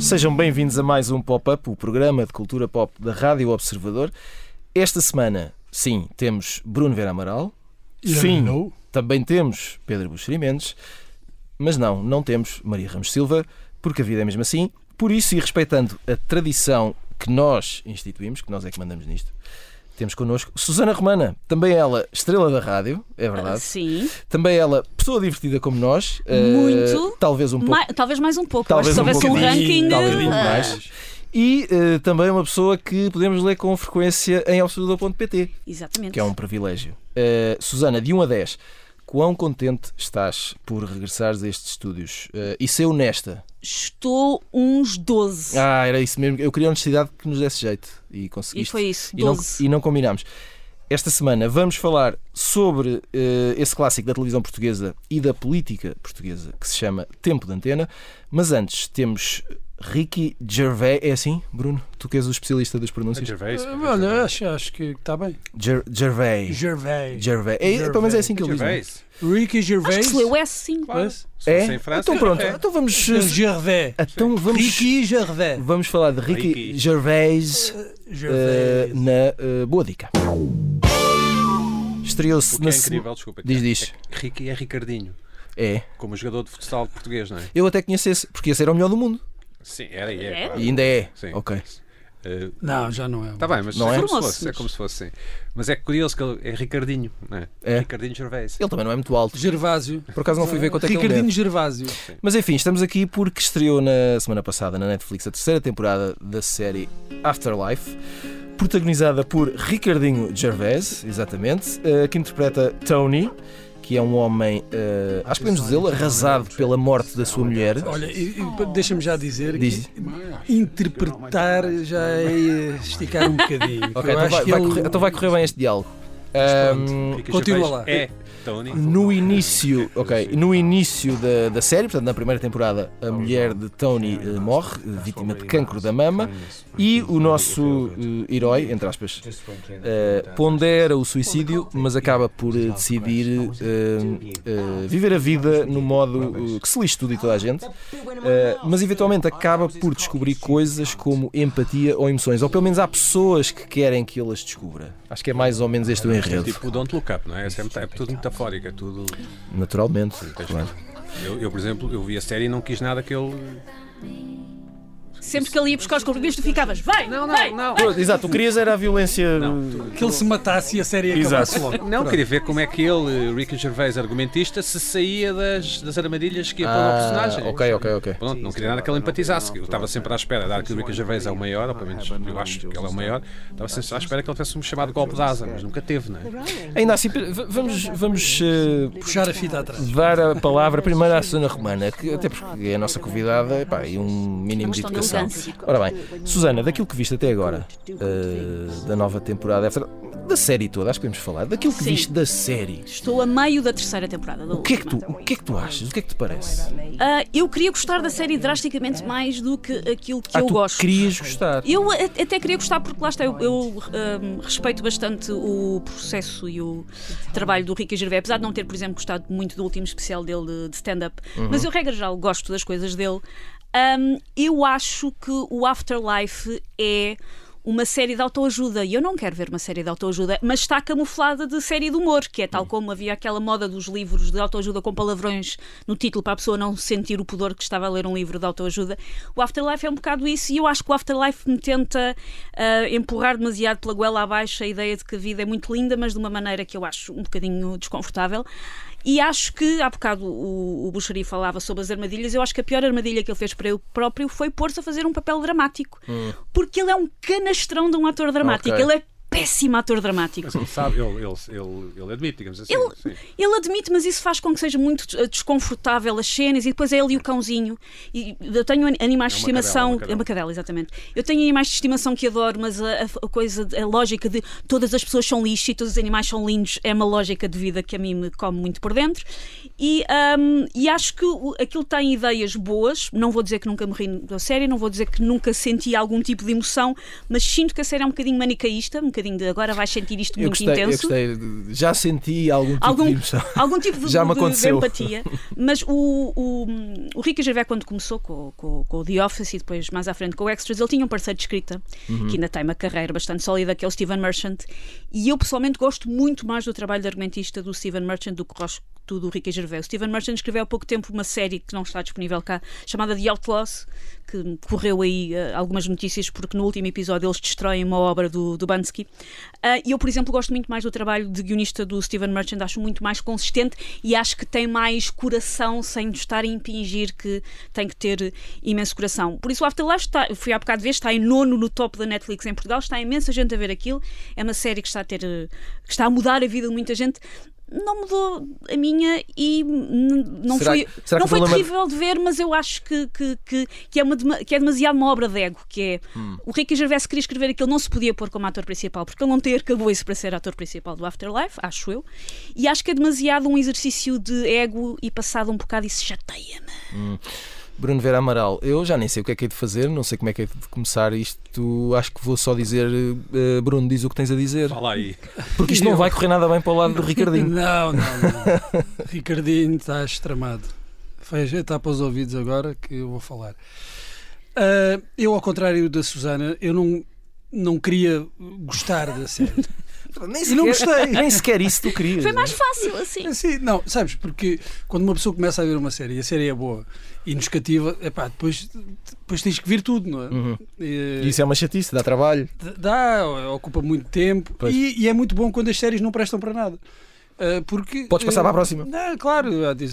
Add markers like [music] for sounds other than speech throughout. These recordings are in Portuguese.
Sejam bem-vindos a mais um Pop-Up, o programa de cultura pop da Rádio Observador. Esta semana, sim, temos Bruno Vera Amaral. Sim, também temos Pedro Buxeri Mendes. Mas não, não temos Maria Ramos Silva, porque a vida é mesmo assim. Por isso, e respeitando a tradição que nós instituímos, que nós é que mandamos nisto, temos connosco Susana Romana, também ela, estrela da rádio, é verdade. Sim. Também ela, pessoa divertida como nós. Muito. Uh, talvez um pouco. Mais, talvez mais um pouco. Talvez se um houvesse um ranking. talvez um pouco ah, mais. E uh, também uma pessoa que podemos ler com frequência em observador.pt, Exatamente. que é um privilégio. Uh, Susana, de 1 a 10, quão contente estás por regressares a estes estúdios? Uh, e ser honesta. Estou uns 12. Ah, era isso mesmo. Eu queria honestidade que nos desse jeito. E conseguiste. e foi isso. E não, 12. e não combinámos. Esta semana vamos falar sobre eh, esse clássico da televisão portuguesa e da política portuguesa que se chama Tempo de Antena. Mas antes temos Ricky Gervais. É assim, Bruno? Tu que és o especialista das pronúncias? Gervais. Ah, Olha, acho, acho que está bem. Ger Gervais. Gervais. Gervais. É, pelo menos é assim que ele diz. é? Gervais. Ricky Acho Gervais. que se leu S, sim. Claro. É? em França, Então pronto. é. Então vamos. Gervais. Então vamos. Ricky Gervais. Vamos falar de Ricky, Ricky. Gervais eh, Gervais. na eh, Boa Dica. Estreou-se que na é incrível, desculpa. Diz, é- diz. É, que Ricky é Ricardinho, É. como jogador de futsal português, não é? Eu até conheço esse, porque esse era o melhor do mundo. Sim, era e é. É? claro. E ainda é. Sim. Ok. Eh, Não, já não é. Está bem, mas Não é, como se fosse, é mas- como se fosse, sim. Mas é curioso que ele é Ricardinho, não é? É. Ricardinho Gervais. Ele também não é muito alto. Gervásio. Por acaso não fui ver quanto é que ele Ricardinho. Gervásio. Mas enfim, estamos aqui porque estreou na semana passada na Netflix a terceira temporada da série Afterlife, protagonizada por Ricardinho Gervais, exatamente, eh, que interpreta Tony, que é um homem, eh, acho que podemos dizê-lo, arrasado pela morte da sua mulher. Olha, deixa-me já dizer Diz. que interpretar já é esticar um bocadinho. Ok, então vai, vai ele- correr, então vai correr bem este diálogo. Ricky Continua lá. É Tony. No início, [laughs] ok, no início da, da série, portanto na primeira temporada, a mulher de Tony eh, morre, eh, vítima de cancro da mama, e o nosso eh, herói, entre aspas, eh, pondera o suicídio, mas acaba por decidir viver a vida no modo que se lixe tudo e toda a gente, mas eventualmente acaba por descobrir coisas como empatia ou emoções, ou pelo menos há pessoas que querem que ele as descubra. Acho que é mais ou menos este o É enredo, tipo o Don't Look Up, não é? É, sempre- é tudo metafórico, é tudo. naturalmente. Claro. Eu, eu, por exemplo, eu vi a série e não quis nada que ele. Sempre que ele ia buscar os compromissos, tu ficavas. Vai! Não, vai! não. Pronto, Exato, tu querias era a violência. Que ele se matasse e a série acabasse logo. Não, queria ver como é que ele, Ricky Gervais, argumentista, se saía das, das armadilhas que ia pôr ao Ah, personagem. ok, ok, ok. Pronto, não queria nada que ele empatizasse. Eu estava sempre à espera, dado que o Ricky Gervais é o maior, ou pelo menos eu acho que ele é o maior, estava sempre à espera que ele tivesse um chamado golpe de asa, mas nunca teve, não é? Ainda assim, vamos, vamos eh, Puxar a fita atrás. dar a palavra primeiro à Susana Romana, que, até porque é a nossa convidada epá, e um mínimo de educação. Elegância. Ora bem, Susana, daquilo que viste até agora, eh, da nova temporada, After- da série toda, acho que podemos falar, daquilo que Sim. viste da série, Estou a meio da terceira temporada. Da o que, é que tu, o que é que tu achas? O que é que te parece? Ah, eu queria gostar da série drasticamente mais do que aquilo que ah, eu tu gosto. querias gostar. Eu até queria gostar porque lá está, eu, eu, ahm, respeito bastante o processo e o trabalho do Ricky Gervais, apesar de não ter, por exemplo, gostado muito do último especial dele de, de stand-up, mas eu, regra geral, gosto das coisas dele. Ahm, eu acho que o Afterlife é uma série de autoajuda e eu não quero ver uma série de autoajuda, mas está camuflada de série de humor, que é tal como havia aquela moda dos livros de autoajuda com palavrões no título para a pessoa não sentir o pudor que estava a ler um livro de autoajuda. O Afterlife é um bocado isso e eu acho que o Afterlife me tenta ah, empurrar demasiado pela goela abaixo a ideia de que a vida é muito linda, mas de uma maneira que eu acho um bocadinho desconfortável. E acho que, há bocado o, o Buxeri falava sobre as armadilhas, eu acho que a pior armadilha que ele fez para ele próprio foi pôr-se a fazer um papel dramático. Porque ele é um canastrão de um ator dramático. Ok. Ele é péssimo ator dramático. Mas ele sabe, ele, ele, ele, ele admite, digamos assim. Ele- sim. Ele admite, mas isso faz com que seja muito eh, desconfortável as cenas e depois é ele e o cãozinho. E eu tenho an- animais É de uma cadela, estimação. uma cadela. É uma cadela, exatamente. Eu tenho animais de estimação que adoro, mas a, a- coisa, a lógica de todas as pessoas são lixo e todos os animais são lindos é uma lógica de vida que a mim me come muito por dentro. E, ahm, e acho que aquilo tem ideias boas. Não vou dizer que nunca me ri da série, não vou dizer que nunca senti algum tipo de emoção, mas sinto que a série é um bocadinho manicaísta, um bocadinho de agora vais sentir isto muito gostei, intenso Já senti algum tipo algum, de emoção. algum tipo [laughs] de, Já me de- de aconteceu. empatia. Mas o, o, o Ricky Gervais, quando começou com, com, com o The Office e depois mais à frente com o Extras, ele tinha um parceiro de escrita Uhum. que ainda tem uma carreira bastante sólida, que é o Steven Merchant. E eu pessoalmente gosto muito mais do trabalho de argumentista do Steven Merchant do que do Ricky Gervais. O Steven Merchant escreveu há pouco tempo uma série que não está disponível cá, chamada The Outlaws, que correu aí eh, algumas notícias porque no último episódio eles destroem uma obra do, do Bansky. Ah, E eu, por exemplo, gosto muito mais do trabalho de guionista do Steven Merchant, acho muito mais consistente e acho que tem mais coração sem estar a impingir que tem que ter imenso coração. Por isso, o Afterlife está, fui há bocado ver, está em nono no top da Netflix em Portugal, está imensa gente a ver aquilo. É uma série que está a ter, eh, que está a mudar a vida de muita gente. Não mudou a minha e não Será foi, será não foi problema- terrível de ver, mas eu acho que, que, que, que é, uma, que é demasiado uma obra de ego. Que é Hum. o Ricky Gervais queria escrever aquilo, não se podia pôr como ator principal, porque ele não tem arcabouço para ser ator principal do Afterlife, acho eu. E acho que é demasiado um exercício de ego e passado um bocado isso chateia-me. Bruno Vera Amaral, eu já nem sei o que é que é de fazer, não sei como é que é de começar isto. Acho que vou só dizer, eh, Bruno, diz o que tens a dizer. Fala aí. Porque isto não vai correr nada bem para o lado do Ricardinho. [laughs] Não, não, não. Ricardinho está estramado. Fecha, está para os ouvidos agora que eu vou falar. Ah, eu, ao contrário da Susana, eu não, não queria gostar da série. Nem E não gostei. [laughs] Nem sequer isso tu querias. Foi mais fácil assim. Assim, não, sabes, porque quando uma pessoa começa a ver uma série e a série é boa e nos cativa, epá, depois, depois tens que vir tudo, não é? Uhum. E- Isso é uma chatice, dá trabalho. Dá, ocupa muito tempo e, e é muito bom quando as séries não prestam para nada. Ah, porque, Podes passar eh, para a próxima. Não, claro,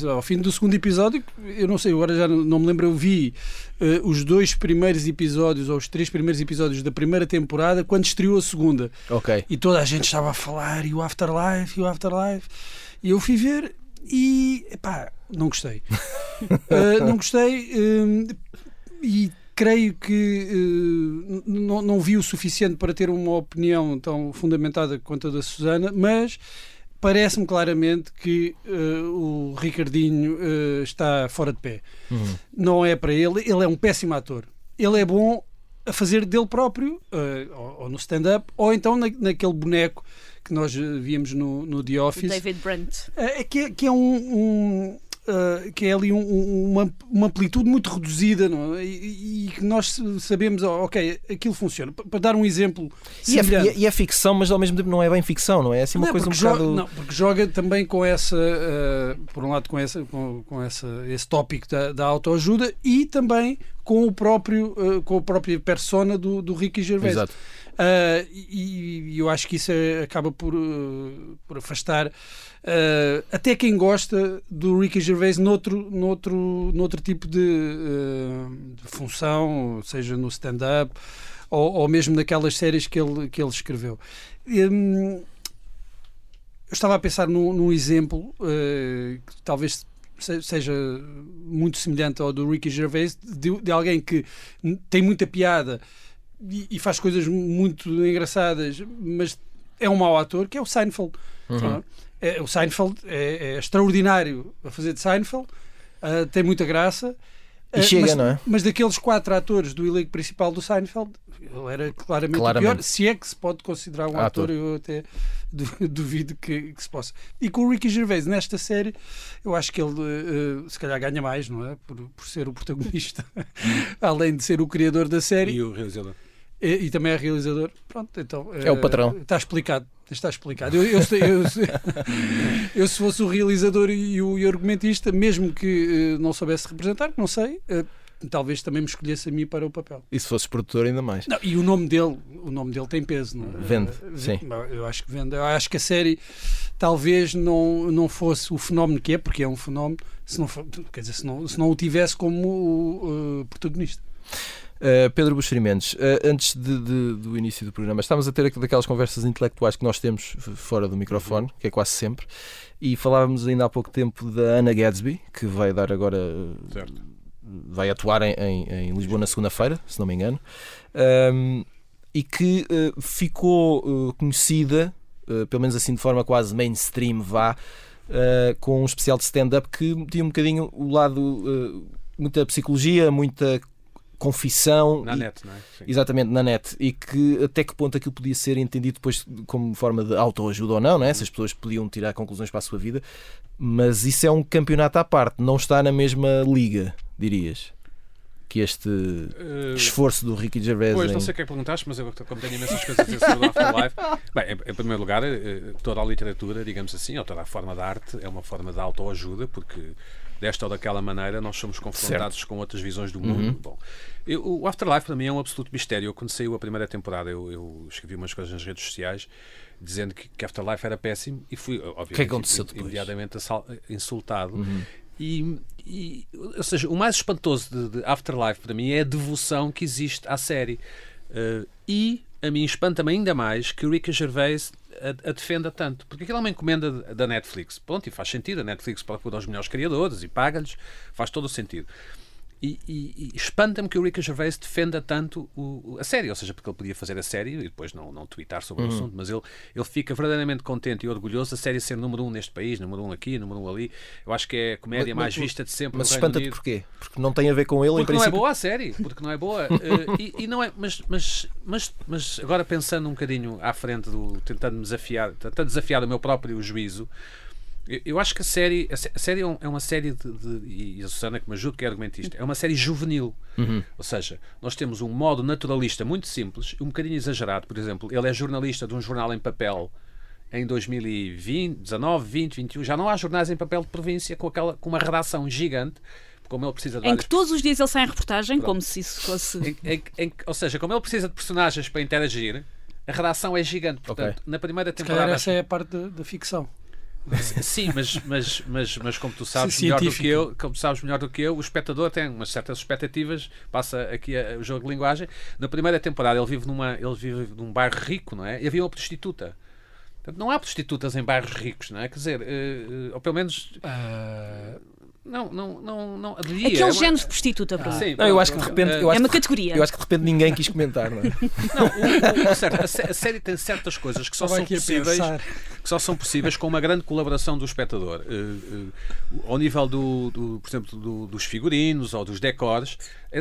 ao fim do segundo episódio, eu não sei, agora já não, me lembro, eu vi eh, os dois primeiros episódios ou os três primeiros episódios da primeira temporada quando estreou a segunda Ok. e toda a gente estava a falar e o Afterlife, e o Afterlife, e eu fui ver e epá, não gostei. Ah, [laughs] não gostei e creio que eh, n- não, não vi o suficiente para ter uma opinião tão fundamentada quanto a da Susana, mas parece-me claramente que eh, o Ricardinho eh, está fora de pé. Uhum. Não é para ele, ele é um péssimo ator. Ele é bom a fazer dele próprio, eh, ou, ou no stand-up, ou então na- naquele boneco que nós víamos no, no The O Office. David Brent. É, é que, é- que é um. um, uh, que é ali um- um- uma, uma amplitude muito reduzida é? e, e que nós sabemos, oh, ok, aquilo funciona. Pa- Para dar um exemplo E é, e é- e é ficção, mas ao mesmo tempo não é bem ficção, não é? É assim uma Não, coisa um joga, bocado. não, porque joga também com essa, uh, por um lado, com, essa, com, com essa, esse tópico da, da autoajuda e também com o próprio, uh, com a própria persona do, do Ricky Gervais. Exato. Uh, e, e eu acho que isso é- acaba por, uh, por afastar uh, até quem gosta do Ricky Gervais noutro, noutro, noutro tipo de, de função, seja no stand-up ou, ou mesmo naquelas séries que ele, que ele escreveu. Hum, eu estava a pensar num, num exemplo que talvez seja muito semelhante ao do Ricky Gervais, de, de alguém que tem muita piada e, e faz coisas muito engraçadas, mas é um mau ator, que é o Seinfeld. Uhum. É, o Seinfeld é, é extraordinário a fazer de Seinfeld, ah, tem muita graça. Ah, chega, mas, não é? mas daqueles quatro atores do elenco principal do Seinfeld, ele era claramente, Claramente. o pior, se é que se pode considerar um Ator. ator, eu até du- duvido que, que se possa. E com o Ricky Gervais nesta série, eu acho que ele eh, se calhar ganha mais, não é? Por, por ser o protagonista, [laughs] além de ser o criador da série E o realizador. e, e também é realizador. Pronto, então. É o eh, patrão. Está explicado. Está explicado. Eu, eu, eu, [laughs] eu, se fosse o realizador e o, e o argumentista, mesmo que eh, não soubesse representar, não sei, eh, talvez também me escolhesse a mim para o papel. E se fosses produtor, ainda mais. Não, e o nome dele, o nome dele tem peso, não é? Vende, Eh, sim. Eu acho que vende. Eu acho que a série talvez não, não fosse o fenómeno que é, porque é um fenómeno, se não, for, quer dizer, se não, se não o tivesse como o, eh, protagonista. Uh, Pedro Buxerimentos, uh, antes de, de, do início do programa, estávamos a ter daquelas conversas intelectuais que nós temos fora do microfone, que é quase sempre, e falávamos ainda há pouco tempo da Anna Gadsby, que vai dar agora. Certo. Vai atuar em, em, em Lisboa na segunda-feira, se não me engano, um, e que uh, ficou conhecida, pelo menos assim de forma quase mainstream, vá, com um especial de stand-up que tinha um bocadinho o lado. muita psicologia, muita confissão. Na e, net, não é? Sim. Exatamente, na net. E que até que ponto aquilo podia ser entendido depois como forma de autoajuda ou não, não é? se as pessoas podiam tirar conclusões para a sua vida. Mas isso é um campeonato à parte, não está na mesma liga, dirias. Que este uh, esforço do Ricky Gervais. Pois, não sei o que é que perguntaste, mas eu, como tenho imensas coisas a dizer sobre o Afterlife. [laughs] Bem, em, em primeiro lugar, eh, toda a literatura, digamos assim, ou toda a forma de arte, é uma forma de autoajuda, porque desta ou daquela maneira nós somos confrontados certo. com outras visões do mundo. Uhum. Bom, eu, o Afterlife para mim é um absoluto mistério. Eu, quando saiu a primeira temporada, eu, eu escrevi umas coisas nas redes sociais dizendo que, que Afterlife era péssimo e fui, obviamente, que aconteceu depois? imediatamente insultado. Uhum. E, e, ou seja, o mais espantoso de, de, Afterlife para mim é a devoção que existe à série. Uh, e a mim espanta-me ainda mais que o Ricky Gervais a, a, defenda tanto. Porque aquilo é uma encomenda da Netflix. Pronto, e faz sentido. A Netflix procura os melhores criadores e paga-lhes. Faz todo o sentido. E, e, e espanta-me que o Ricky Gervais defenda tanto o, a série, ou seja, porque ele podia fazer a série e depois não, não tweetar sobre uhum. o assunto, mas ele, ele fica verdadeiramente contente e orgulhoso a série ser número um neste país, número um aqui, número um ali. Eu acho que é a comédia mas, mais vista de sempre. Mas espanta-te porquê? Porque não tem a ver com ele porque em princípio. não é boa a série, porque não é boa. uh, [laughs] e, e, não é, mas, mas, mas, mas agora pensando um bocadinho à frente, do, tentando desafiar, tentando desafiar o meu próprio juízo. Eu acho que a série, a série é, é uma série de, de, e a Susana que me ajuda que é argumentista, é uma série juvenil. Uhum. Ou seja, nós temos um modo naturalista muito simples, um bocadinho exagerado. Por exemplo, ele é jornalista de um jornal em papel em 2020, 19, 20, 21. Já não há jornais em papel de província com, aquela, com uma redação gigante como ele precisa de Em que todos os dias ele sai em reportagem, Pronto. como se isso fosse. Em, em, em, ou seja, como ele precisa de personagens para interagir, a redação é gigante. Portanto, okay. na primeira temporada. essa é a parte da ficção. Sim, mas, mas, mas, mas como tu sabes melhor do que eu, como sabes melhor do que eu, o espectador tem umas certas expectativas, passa aqui a, o jogo de linguagem. Na primeira temporada ele vive numa, ele vive num bairro rico, não é? E havia uma prostituta. Portanto, não há prostitutas em bairros ricos, não é? Quer dizer, uh, uh, ou pelo menos. Uh, não, não, não, não. Havia, Aquele é uma... género de prostituta, ah, sim, não, eu acho que de repente. é uma categoria. Eu acho que de repente ninguém quis comentar, não é? [laughs] Não, o, o, certo, a, a, série tem certas coisas que só são possíveis que só são possíveis com uma grande colaboração do espectador. Uh, uh, ao nível, do, do por exemplo, do, dos figurinos ou dos decores,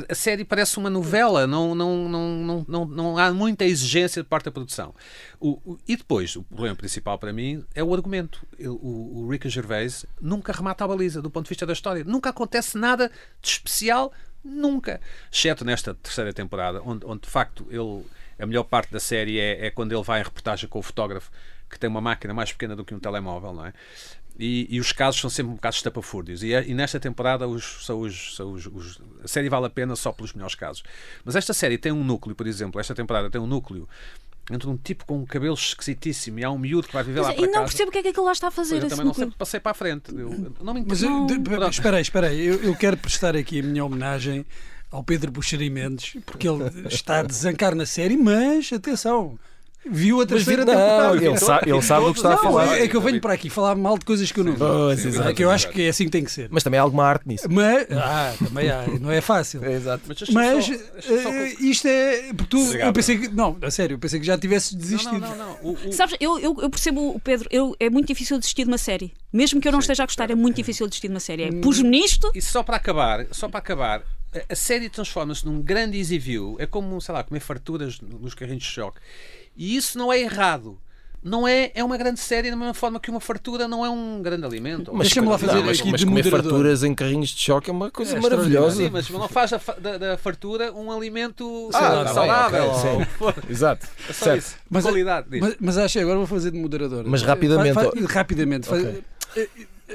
a, série parece uma novela, não, não, não, não, não, há muita exigência de parte da produção. O, o, e depois, o problema principal para mim é o argumento. O, o Gervais nunca remata a baliza do ponto de vista da história. Nunca acontece nada de especial, nunca. Exceto nesta terceira temporada, onde, onde de facto ele a melhor parte da série é, é, quando ele vai em reportagem com o fotógrafo que tem uma máquina mais pequena do que um telemóvel, não é? E, e os casos são sempre um bocado estapafúrdios. E, é, e nesta temporada os, são os, são os, os, a série vale a pena só pelos melhores casos. Mas esta série tem um núcleo, por exemplo, esta temporada tem um núcleo entre um tipo com um cabelo esquisitíssimo e há um miúdo que vai viver mas, lá para E não casa. percebo o que é que aquilo lá está a fazer. Eu também não sei, passei para a frente. Eu, não me Mas eu, espera aí, espera aí. Eu, eu, quero prestar aqui a minha homenagem ao Pedro Buxeri Mendes, porque ele está a desancar na série, mas atenção, viu a terceira não, temporada. Ele, sabe, ele sabe o que está a falar. É que eu venho para aqui falar mal de coisas que eu não vi. é que eu acho que é assim que tem que ser. Mas também há alguma arte nisso. Mas, ah, também há, não é fácil. [laughs] É, exato. Mas, só, só... Uh, isto é. Porque tu, eu pensei que. Não, a sério, eu pensei que já tivesses desistido. Não, não, não. O, o... Sabes, eu, eu, eu, percebo o Pedro, eu, é muito difícil desistir de uma série. Mesmo que eu não Sim, esteja a gostar, é muito difícil desistir de uma série. É, hum. pus-me nisto. E só para acabar, só para acabar, a série transforma-se num grande easy view. É como, sei lá, comer farturas nos carrinhos de choque. E isso não é errado. Não é, é uma grande série da mesma forma que uma fartura não é um grande alimento. Mas deixa-me lá fazer não, mas, mas comer farturas em carrinhos de choque é uma coisa é maravilhosa. Sim, mas não faz da, da, fartura um alimento ah, tá saudável. Okay, [laughs] Exato. É só certo. isso. Mas, Qualidade. Mas, mas acho que agora vou fazer de moderador. Mas rapidamente. rapidamente. Okay. Eh,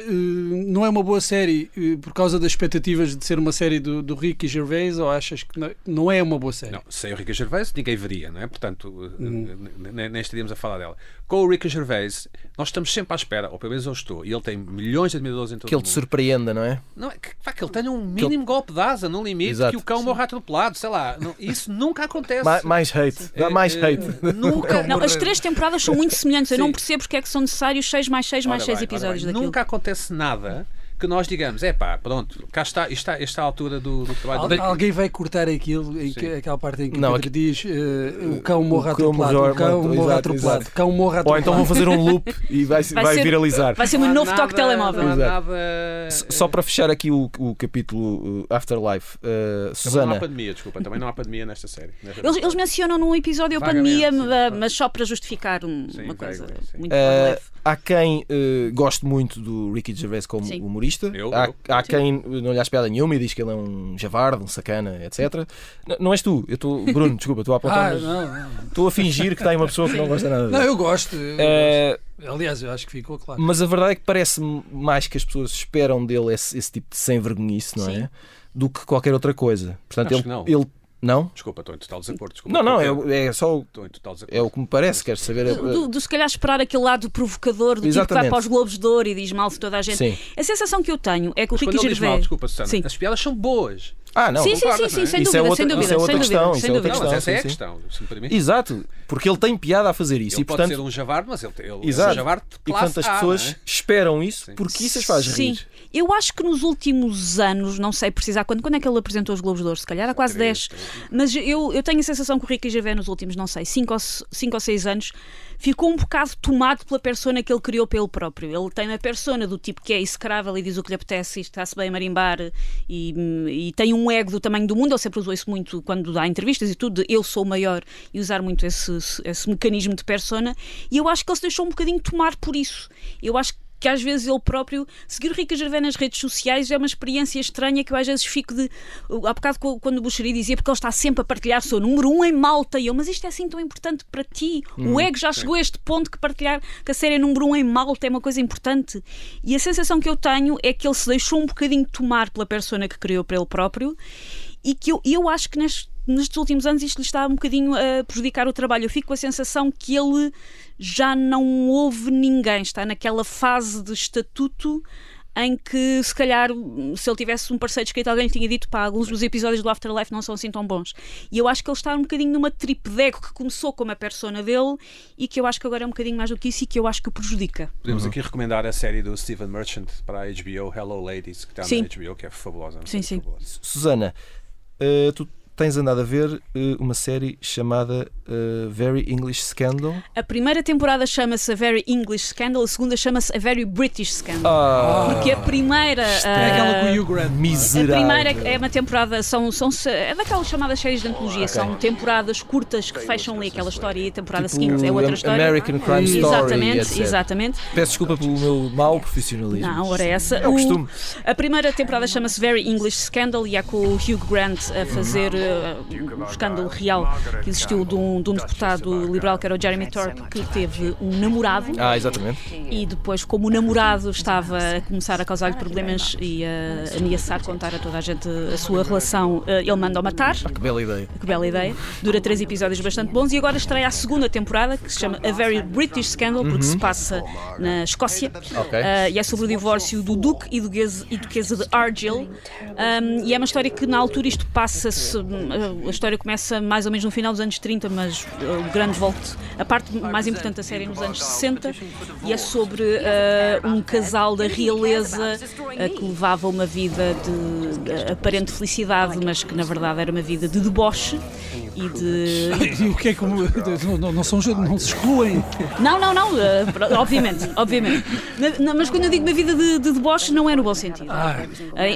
não é uma boa série por causa das expectativas de ser uma série do, do Ricky Gervais ou achas que não é uma boa série? Não, sem o Ricky Gervais ninguém veria, não é? Portanto, hum. nem, nem estaríamos a falar dela. Com o Ricky Gervais, nós estamos sempre à espera, ou pelo menos eu estou, e ele tem milhões de admiradores em todo Que ele te surpreenda, não é? Não, que, que ele tenha um mínimo ele... golpe de asa, no limite, Exato. que o cão morra atropelado, sei lá. Não, isso nunca acontece. Ma mais hate, dá mais é, hate. Nunca. Não, as três temporadas são muito semelhantes. Eu não percebo porque é que são necessários 6 mais 6 mais 6 episódios daquilo. Nunca acontece nada que nós digamos, é pá, pronto, cá está, está esta altura do, do trabalho. Al, alguém vai cortar aquilo, em que, aquela parte em que não, aqui... diz uh, o cão morra atropelado, o cão morra atropelado, o cão morra atropelado. Ou então vão fazer um loop e vai, [laughs] vai, vai ser, viralizar. Vai ser um novo toque telemóvel. Nada... Só para fechar aqui o, o capítulo uh, Afterlife, uh, Susana. Não há pandemia, desculpa, também não há pandemia nesta série. Nesta eles, eles, mencionam num episódio a pandemia, mas só para justificar um, sim, uma coisa muito uh, Há quem uh, goste muito do Ricky Gervais como sim. Eu, há, eu. há quem não lhe piada nenhuma e diz que ele é um javarde, um sacana, etc. Não, não és tu, eu estou. Bruno, [laughs] desculpa, estou a apontar. Ah, estou a fingir que está uma pessoa que não gosta nada. Não, eu gosto. Eu uh, gosto. Aliás, eu acho que ficou claro. Mas a verdade é que parece mais que as pessoas esperam dele esse, esse tipo de sem vergonhice, não Sim. é? Do que qualquer outra coisa. Portanto, acho ele, ele não? Desculpa, estou em total desacordo. Desculpa, não, não, é, é só. Estou em total desacordo. É o que me parece, queres saber. Do, do, do, se calhar esperar aquele lado provocador do Exatamente. tipo que vai para os Globos de Ouro e diz mal de toda a gente. Sim. A sensação que eu tenho é que Mas o Ricky Gervais. Mal, desculpa, Susana, Sim. as piadas são boas. Ah, não, sim, sim, sim, sim, sem dúvida, sem dúvida. Isso é outra questão. Sem dúvida. Não, mas essa é a questão, se me permite. Exato, porque ele tem piada a fazer isso. Ele e, pode portanto, ser um javarde, mas ele, ele Exato. é um javarde E portanto as pessoas é? esperam isso porque isso as faz rir. Eu acho que nos últimos anos, não sei precisar quando, quando é que ele apresentou os Globos de Ouro, se calhar há quase 10, mas eu, eu tenho a sensação que o Ricky Gervais nos últimos, não sei, 5 ou, 5 ou 6 anos ficou um bocado tomado pela persona que ele criou para ele próprio. Ele tem uma persona do tipo que é execrável e diz o que lhe apetece e está-se bem a marimbar e, e, tem um ego do tamanho do mundo. Ele sempre usou isso muito quando dá entrevistas e tudo, de eu sou o maior e usar muito esse, esse mecanismo de persona. E eu acho que ele se deixou um bocadinho tomar por isso. Eu acho que que às vezes ele próprio seguir o Rica Gervais nas redes sociais é uma experiência estranha que eu às vezes fico de há bocado quando o Buxeri dizia porque ele está sempre a partilhar sou número um em Malta. E eu, mas isto é assim tão importante para ti? Hum, o ego já sim. chegou a este ponto que partilhar que a série é número um em Malta é uma coisa importante. E a sensação que eu tenho é que ele se deixou um bocadinho tomar pela persona que criou para ele próprio e que eu, eu acho que neste nestes últimos anos isto lhe está um bocadinho a prejudicar o trabalho. Eu fico com a sensação que ele já não ouve ninguém, está naquela fase de estatuto em que se calhar se ele tivesse um parceiro escrito alguém lhe tinha dito pá, alguns dos episódios do Afterlife não são assim tão bons e eu acho que ele está um bocadinho numa trip de ego que começou como a persona dele e que eu acho que agora é um bocadinho mais do que isso e que eu acho que o prejudica Podemos uhum. aqui recomendar a série do Stephen Merchant para a HBO Hello Ladies que está sim. na HBO que é fabulosa sim, sim. Fabulosa. Susana uh, tu tens andado a ver uh, uma série chamada uh, Very English Scandal. A primeira temporada chama-se A Very English Scandal, a segunda chama-se A Very British Scandal. Ah, porque a primeira. Uh, é aquela com o Hugh Grant. Miserável. A primeira é uma temporada, são, são, é daquelas chamadas séries de antologia, okay. são temporadas curtas que fecham ali aquela história e a temporada tipo seguinte é outra história. American Crime Story. Exatamente, exatamente. Peço desculpa pelo meu mau profissionalismo. Não, ora é essa. É o costume. A primeira temporada chama-se Very English Scandal e é com o Hugh Grant a fazer uh, um escândalo real que existiu de um, de um deputado liberal que era o Jeremy Thorpe que teve um namorado. Ah, exatamente. E depois, como o namorado estava a começar a causar-lhe problemas e a ameaçar contar a toda a gente a sua relação, eh, ele manda-o matar. Ah, que bela ideia. Que bela ideia. Dura três episódios bastante bons e agora estreia a segunda temporada que se chama A Very British Scandal porque uhum. se passa na Escócia okay. uh, e é sobre o divórcio do Duque e, Duquesa, e Duquesa de Argyll um, e é uma história que na altura isto passa-se, a história começa mais ou menos no final dos anos 30, mas o grande volto, a parte mais importante da série é nos anos 60 e é sobre uh, um casal da realeza uh, que levava uma vida de aparente felicidade, mas que na verdade era uma vida de deboche e de. E o que é como. Não, não, são, não se excluem. Não, não, não, obviamente, obviamente. Mas quando eu digo uma vida de, de deboche, não é no bom sentido. Ah.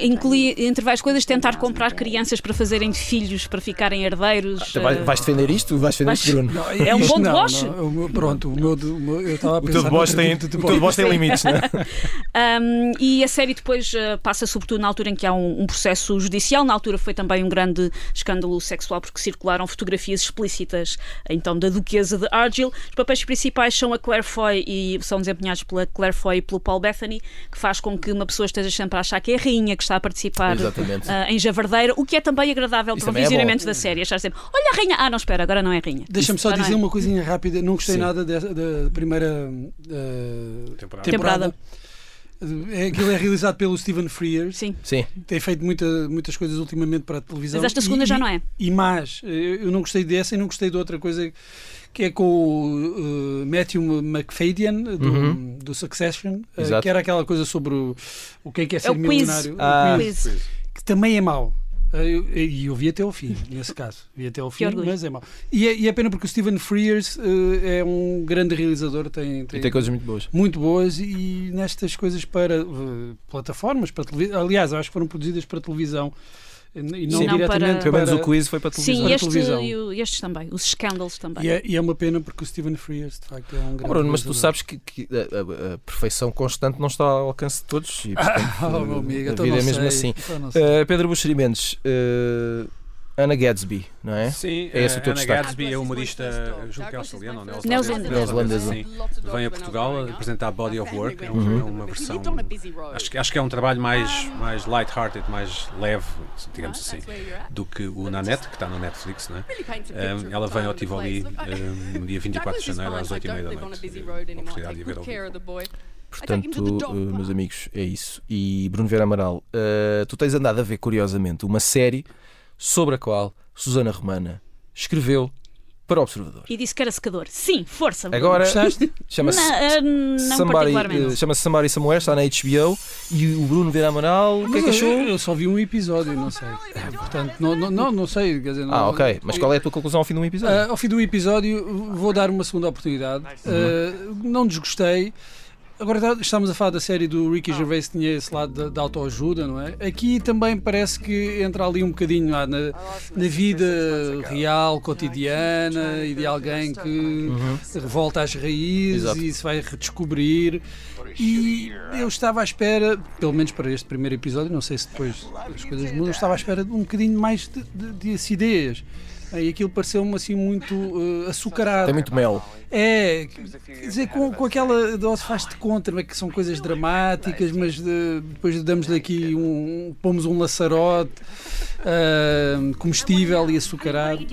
Inclui, entre várias coisas, tentar comprar crianças para fazerem de filhos para ficarem herdeiros. Ah, vais defender isto? Vais defender isto, Bruno? Não, é um bom deboche? Pronto, o meu, o meu, eu estava a pensar. O teu deboche tem, de tem limites, não é? [laughs] um, e a série depois passa sobretudo na altura em que há um, um, processo judicial. Na altura foi também um grande escândalo sexual porque circularam fotografias explícitas então da Duquesa de Argyll. Os papéis principais são a Claire Foy e são desempenhados pela Claire Foy e pelo Paul Bethany, que faz com que uma pessoa esteja sempre a achar que é a rainha que está a participar uh, em Javardeira, o que é também agradável Isso para o é visionamento é da série. Achar sempre, olha a rainha, ah, não espera, agora não é rainha. Deixa-me só dizer é. uma coisinha rápida, não gostei Sim. nada da, primeira uh, temporada. temporada. É, aquilo é realizado pelo Stephen Frears. Sim. Sim. Tem feito muita, muitas coisas ultimamente para a televisão. Mas esta segunda e, já não é. E, e mais, eu não gostei dessa e não gostei de outra coisa que é com o uh, Matthew McFadyen do, uhum. do Succession, uh, que era aquela coisa sobre o, o que é, que é, é ser milionário. Ah. O quiz. Que também é mau. E eu, eu, vi até ao fim, [laughs] nesse caso. Vi até ao fim, mas é mau. E é, e é pena porque o Steven Frears uh, é um grande realizador. Tem, tem, e tem coisas muito boas. Muito boas e nestas coisas para uh, plataformas, para televisão. Aliás, acho que foram produzidas para televisão. E não Sim, diretamente para... Pelo menos o quiz foi para televisão. Sim, este, televisão. E estes também, os escândalos também. E é, e é, uma pena porque o Steven Frears, de facto, é um grande. Bruno, mas tu sabes que, que a, a, perfeição constante não está ao alcance de todos. E, [laughs] portanto, oh, meu amigo, a então vida é mesmo sei, assim. Então uh, Pedro Buxerimentos. Uh, Anna Gadsby, não é? Sim, é esse o teu Anna destaque. Gadsby é humorista, julgo que é australiana ou neozelandesa. Sim, vem a Portugal apresentar Body of Work, é uma, uhum. versão. Acho que, acho que é um trabalho mais, mais light-hearted, mais leve, digamos assim, do que o Nanette, que está no Netflix, não é? Um, ela vem ao Tivoli um, no dia 24 de janeiro, às 8h30 da noite. A oportunidade de ver ao vivo. Portanto, uh, meus amigos, é isso. E Bruno Vera Amaral, uh, tu tens andado a ver, curiosamente, uma série sobre a qual Susana Romana escreveu para o Observador. E disse que era secador. Sim, força. Agora chama-se uh, Somebody, uh, chama Somebody Somewhere, está na HBO e o Bruno Vera Amaral, o que é que achou? Eu só vi um episódio, não sei. Portanto, não, não, não, não sei. Quer dizer, não, ah, ok. Mas qual é a tua conclusão ao fim de um episódio? Uh, ao fim do episódio vou dar uma segunda oportunidade. Uhum. não desgostei. Agora tá, estamos a falar da série do Ricky Gervais que tinha esse lado da autoajuda, não é? Aqui também parece que entra ali um bocadinho ah, na, na vida real, cotidiana e de alguém que uhum. volta às raízes Exato. e se vai redescobrir. E eu estava à espera, pelo menos para este primeiro episódio, não sei se depois as coisas mudam, estava à espera de um bocadinho mais de, de, de acidez. E aquilo pareceu-me assim muito uh, açucarado. Tem muito mel. É, quer dizer, com, com aquela dose faz-te contra, é que são coisas dramáticas, mas de, depois damos-lhe aqui um. pomos um laçarote uh, comestível e açucarado.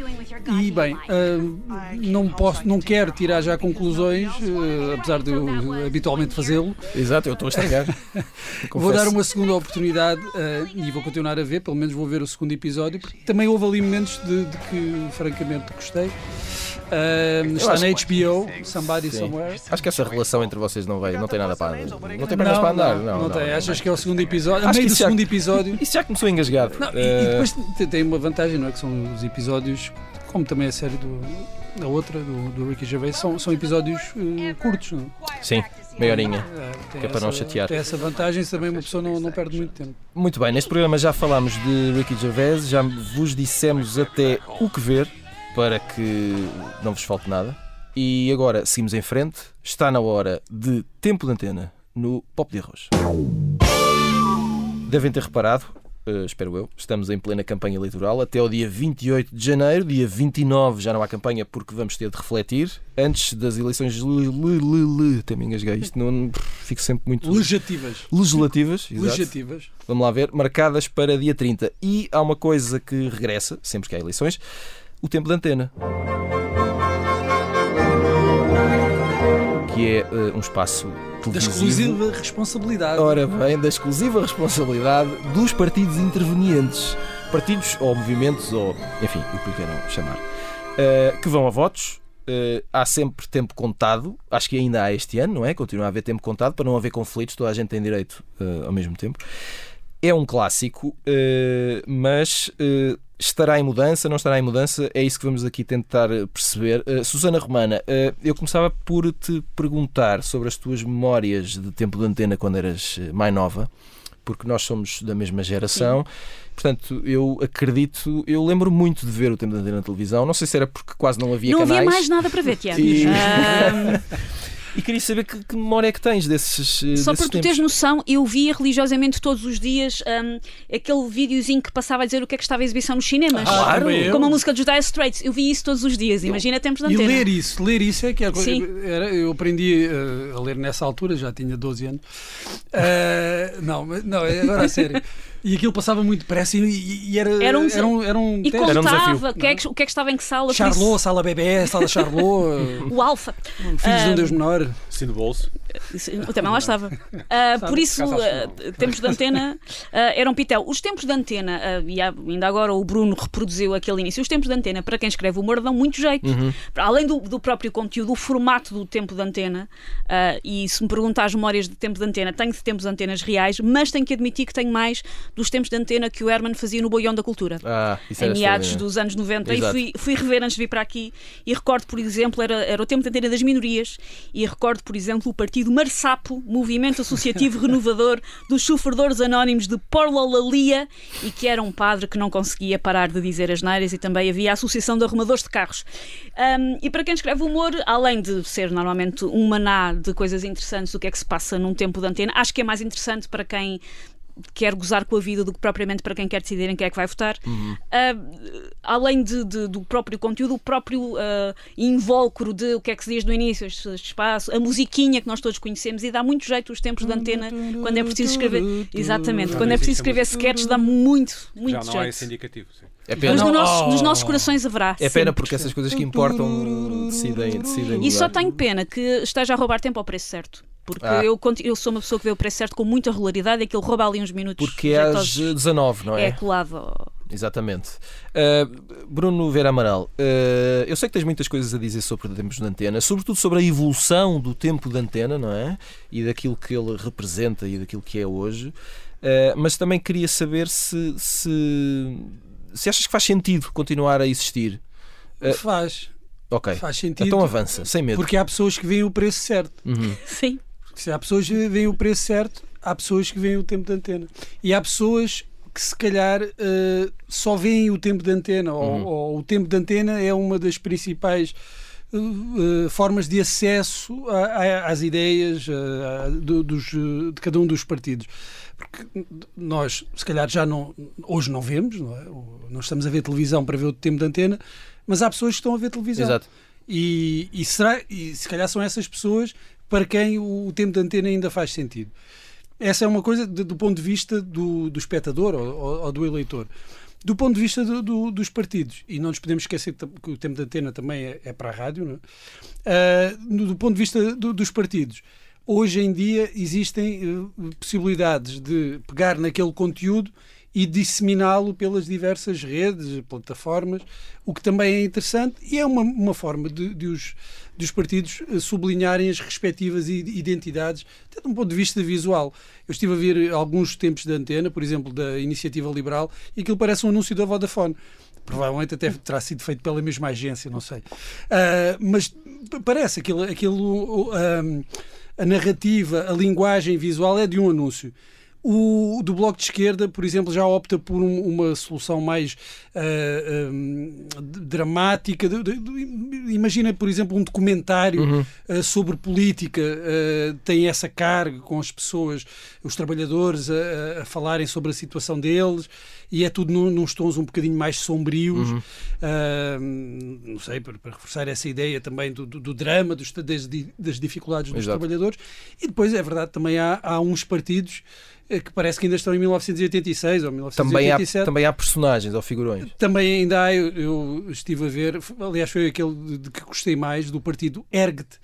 E bem, uh, não, posso, não quero tirar já conclusões, uh, apesar de eu habitualmente fazê-lo. Exato, eu estou a estragar. [laughs] vou dar uma segunda oportunidade e vou continuar a ver, pelo menos vou ver o segundo episódio, porque também houve ali momentos de, de que francamente gostei. Uh, está na HBO, Somebody Sim. Somewhere. Acho que essa relação entre vocês não vai, não tem nada para não tem pernas para andar. Não, não, não, tem. Achas que é o segundo episódio? A meio do segundo episódio. Isso já começou engasgado. Não, uh... e, e, eh, depois tem uma vantagem, não é? Que são os episódios, como também a série do, da outra, do, do Ricky Gervais, são, são episódios uh, curtos, não é? Sim. Meia horinha, é, que é para não chatear. Tem essa vantagem também uma pessoa não, não perde muito tempo. Muito bem, neste programa já falámos de Ricky Gervais, já vos dissemos até o que ver, para que não vos falte nada. E agora seguimos em frente. Está na hora de tempo de antena no Pop de Arroz. Devem ter reparado, uh, espero eu, estamos em plena campanha eleitoral até o dia 28 de janeiro. Dia 29 já não há campanha porque vamos ter de refletir. Antes das eleições. Até me engasguei. Isto não. Fico sempre muito. Legislativas. Legislativas. Legislativas. Vamos lá ver. Marcadas para dia 30. E há uma coisa que regressa, sempre que há eleições o tempo de antena. Que é uh, um espaço televisivo. Da exclusiva responsabilidade. Ora bem, da exclusiva responsabilidade dos partidos intervenientes. Partidos ou movimentos, ou enfim, o que queiram chamar. Uh, que vão a votos. Uh, há sempre tempo contado, acho que ainda há este ano, não é? Continua a haver tempo contado para não haver conflitos, toda a gente tem direito ao mesmo tempo. É um clássico, mas Estará em mudança, não estará em mudança? É isso que vamos aqui tentar perceber. Uh, Susana Romana, uh, eu começava por te perguntar sobre as tuas memórias de tempo de antena quando eras eh, mais nova, porque nós somos da mesma geração. Sim. Portanto, eu acredito, eu lembro muito de ver o tempo da antena na televisão. Não sei se era porque quase não havia não canais. Não havia mais nada para ver, Tiago. E... Um... [laughs] E queria saber que, que, memória é que tens desses. Eh, Só para tu teres noção, eu via religiosamente todos os dias um, aquele videozinho que passava a dizer o que é que estava em exibição nos cinemas. Ah, claro. Como a música dos Dire Straits. Eu vi isso todos os dias. Imagina tempos de antena. E ler isso, ler isso é que é. Sim. Era, eu aprendi uh, a ler nessa altura, já tinha 12 anos. Uh, não, não, agora a sério. [laughs] E aquilo passava muito depressa e, e era, era, um, era, um, era um E contava era um desafio. Que é que, o que é que estava em que sala. Charlot, sala bebê, sala [laughs] Charlot. o Alfa. Filhos um, de um Deus menor. Sim, no bolso. Também lá estava. [laughs] Uh, por isso, uh, tempos de antena uh, eram pitel. Os tempos de antena, e ainda agora o Bruno reproduziu aquele início, os tempos de antena, para quem escreve humor, dão muito jeito. Uhum. Além do, do, próprio conteúdo, o formato do tempo de antena, e se me perguntar as memórias de tempo de antena, tenho de tempos de antenas reais, mas tenho que admitir que tenho mais dos tempos de antena que o Herman fazia no Boião da Cultura. Ah, em meados dos anos 90. Exato. E fui, fui rever antes de vir para aqui e recordo, por exemplo, era, era o tempo de antena das minorias e recordo, por exemplo, o partido Marsapo, movimento associativo [laughs] renovador dos sofredores anónimos de Porlolalia e que era um padre que não conseguia parar de dizer as neiras e também havia a Associação de Arrumadores de Carros. Um, e para quem escreve humor, além de ser normalmente um maná de coisas interessantes do que é que se passa num tempo de antena, acho que é mais interessante para quem quer gozar com a vida do que propriamente para quem quer decidir em quem é que vai votar. Uhum. Uh, além de, de, do próprio conteúdo, o próprio uh, invólucro de o que é que se diz no início, este espaço, a musiquinha que nós todos conhecemos e dá muito jeito os tempos de antena quando é preciso escrever. Exatamente, quando é preciso escrever sketches dá muito, muito Já não jeito. esse indicativo, sim. É pena. Mas no nosso, oh. nos nossos corações haverá. É pena porque essas coisas que importam decidem. decidem e só tenho pena que esteja a roubar tempo ao preço certo. Porque ah. eu, eu sou uma pessoa que vê o preço certo com muita regularidade e aquilo rouba ali uns minutos. Porque é às 19, não é? É colado. Exatamente. Uh, Bruno Vera Amaral, uh, eu sei que tens muitas coisas a dizer sobre tempos de antena, sobretudo sobre a evolução do tempo de antena, não é? E daquilo que ele representa e daquilo que é hoje. Uh, mas também queria saber se, se, se achas que faz sentido continuar a existir. Faz. Ok. Faz sentido. Então avança, sem medo. Porque há pessoas que veem o preço certo. Uhum. Sim. Se há pessoas que veem o preço certo, há pessoas que veem o tempo de antena. E há pessoas que se calhar uh, só veem o tempo de antena, uhum. ou, ou, o tempo de antena é uma das principais uh, formas de acesso a, a, às ideias uh, do, dos, de cada um dos partidos. Porque nós, se calhar, já não, hoje não vemos, não, é? não estamos a ver televisão para ver o tempo de antena, mas há pessoas que estão a ver televisão. Exato. E, e, será, e se calhar são essas pessoas para quem o tempo de antena ainda faz sentido. Essa é uma coisa de, do ponto de vista do, do espectador ou, ou, do eleitor. Do ponto de vista do, do, dos partidos, e não nos podemos esquecer que o tempo de antena também é, é para a rádio, é? uh, do ponto de vista dos partidos, hoje em dia existem uh, possibilidades de pegar naquele conteúdo e disseminá-lo pelas diversas redes, plataformas, o que também é interessante e é uma, uma forma de, de os, dos partidos eh, sublinharem as respectivas identidades, até de um ponto de vista visual. Eu estive a ver alguns tempos de antena, por exemplo, da Iniciativa Liberal, e aquilo parece um anúncio da Vodafone provavelmente até terá sido feito pela mesma agência, não sei. Uh, mas parece aquilo, aquilo a narrativa, a linguagem visual é de um anúncio. O do Bloco de Esquerda, por exemplo, já opta por um, uma solução mais uh, um, dramática. De, de, de, imagina, por exemplo, um documentário uhum. uh, sobre política, uh, tem essa carga com as pessoas, os trabalhadores, a, a, falarem sobre a situação deles, e é tudo num, nos tons um bocadinho mais sombrios. Uhum. não sei, para, para, reforçar essa ideia também do, do, do drama, dos, das, das dificuldades dos Exato. trabalhadores. E depois, é verdade, também há, há uns partidos que parece que ainda estão em 1986 ou 1987. Também há, também há personagens ou figurões. Também ainda há, eu, eu estive a ver, aliás foi aquele de que gostei mais, do partido Ergt,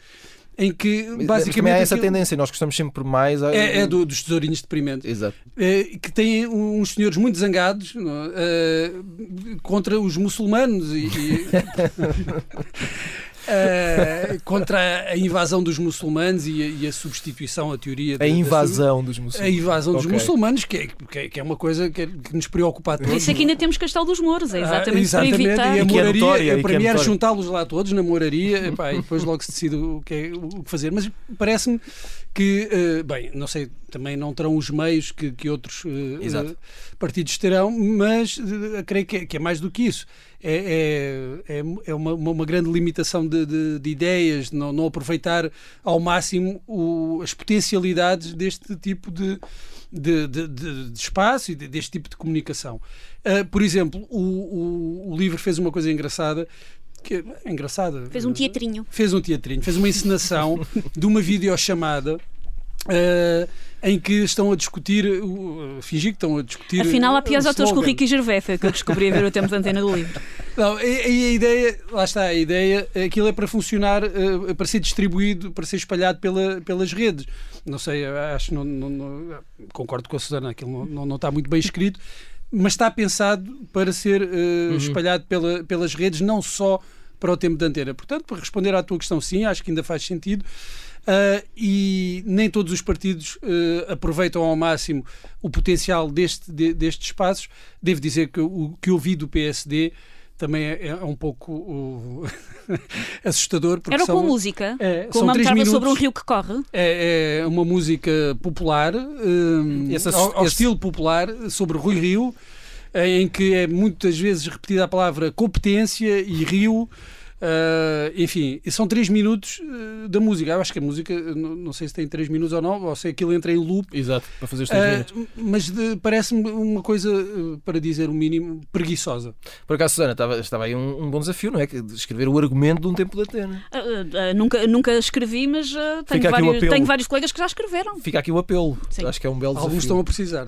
em que basicamente. Mas há essa aquilo, tendência, nós gostamos sempre mais. A... É, é do, dos tesourinhos deprimentes. Exato. É, que têm uns senhores muito zangados não, é, contra os muçulmanos e. e... [laughs] [laughs] Uh, contra a invasão dos muçulmanos e a, e a substituição, a teoria. A invasão dos muçulmanos. A invasão okay. dos muçulmanos, que é, que é uma coisa que, é, que, nos preocupa a todos. Isso é que ainda temos Castelo dos Mouros, é exatamente, ah, exatamente. para evitar. E a moraria, notória, é, para mim era juntá-los lá todos na moraria epá, e depois logo se decide o que, é, o que fazer. Mas parece-me que, uh, bem, não sei, também não terão os meios que, que outros uh, partidos terão, mas creio que é, que é, mais do que isso. É, é, é, é uma, uma, grande limitação de, de, de ideias, não, não aproveitar ao máximo o, as potencialidades deste tipo de, de, de, de, de espaço e deste tipo de comunicação. Uh, por exemplo, o, o, o, livro fez uma coisa engraçada. Que é engraçada. Fez um teatrinho. Fez um teatrinho, fez uma encenação [laughs] de uma videochamada Uh, em que estão a discutir, uh, fingir que estão a discutir. Afinal, há piores atores que o Ricky Gervais, foi que eu descobri a ver o tempo de antena do livro. [laughs] Não, e, a, a, ideia, lá está, a ideia, aquilo é para funcionar, uh, para ser distribuído, para ser espalhado pela, pelas redes. Não sei, acho, não, não, não concordo com a Susana, aquilo não, não, está muito bem escrito, mas está pensado para ser uh, uhum. espalhado pela, pelas redes, não só para o tempo de antena. Portanto, para responder à tua questão, sim, acho que ainda faz sentido. Uh, e nem todos os partidos uh, aproveitam ao máximo o potencial deste, de, destes espaços. Devo dizer que o que eu vi do PSD também é, é um pouco uh, [laughs] assustador. Porque Era são, com música, é, com uma minutos, sobre um rio que corre. É, é uma música popular, esse, ao, ao esse... estilo popular, sobre Rui Rio, em que é muitas vezes repetida a palavra competência e rio. Uh, enfim, são 3 minutos uh, da música. Eu acho que a música, não, não, sei se tem 3 minutos ou não, ou se aquilo entra em loop. Exato, para fazer os 3 uh, ah, minutos. Mas parece-me uma coisa, para dizer o mínimo, preguiçosa. Por acaso, Susana, estava, estava aí um, um, bom desafio, não é? De escrever o argumento de um tempo de antena. nunca, nunca escrevi, mas tenho, vários, tenho vários colegas que já escreveram. Fica aqui o apelo. Sim. Acho que é um belo desafio. Alguns estão a precisar.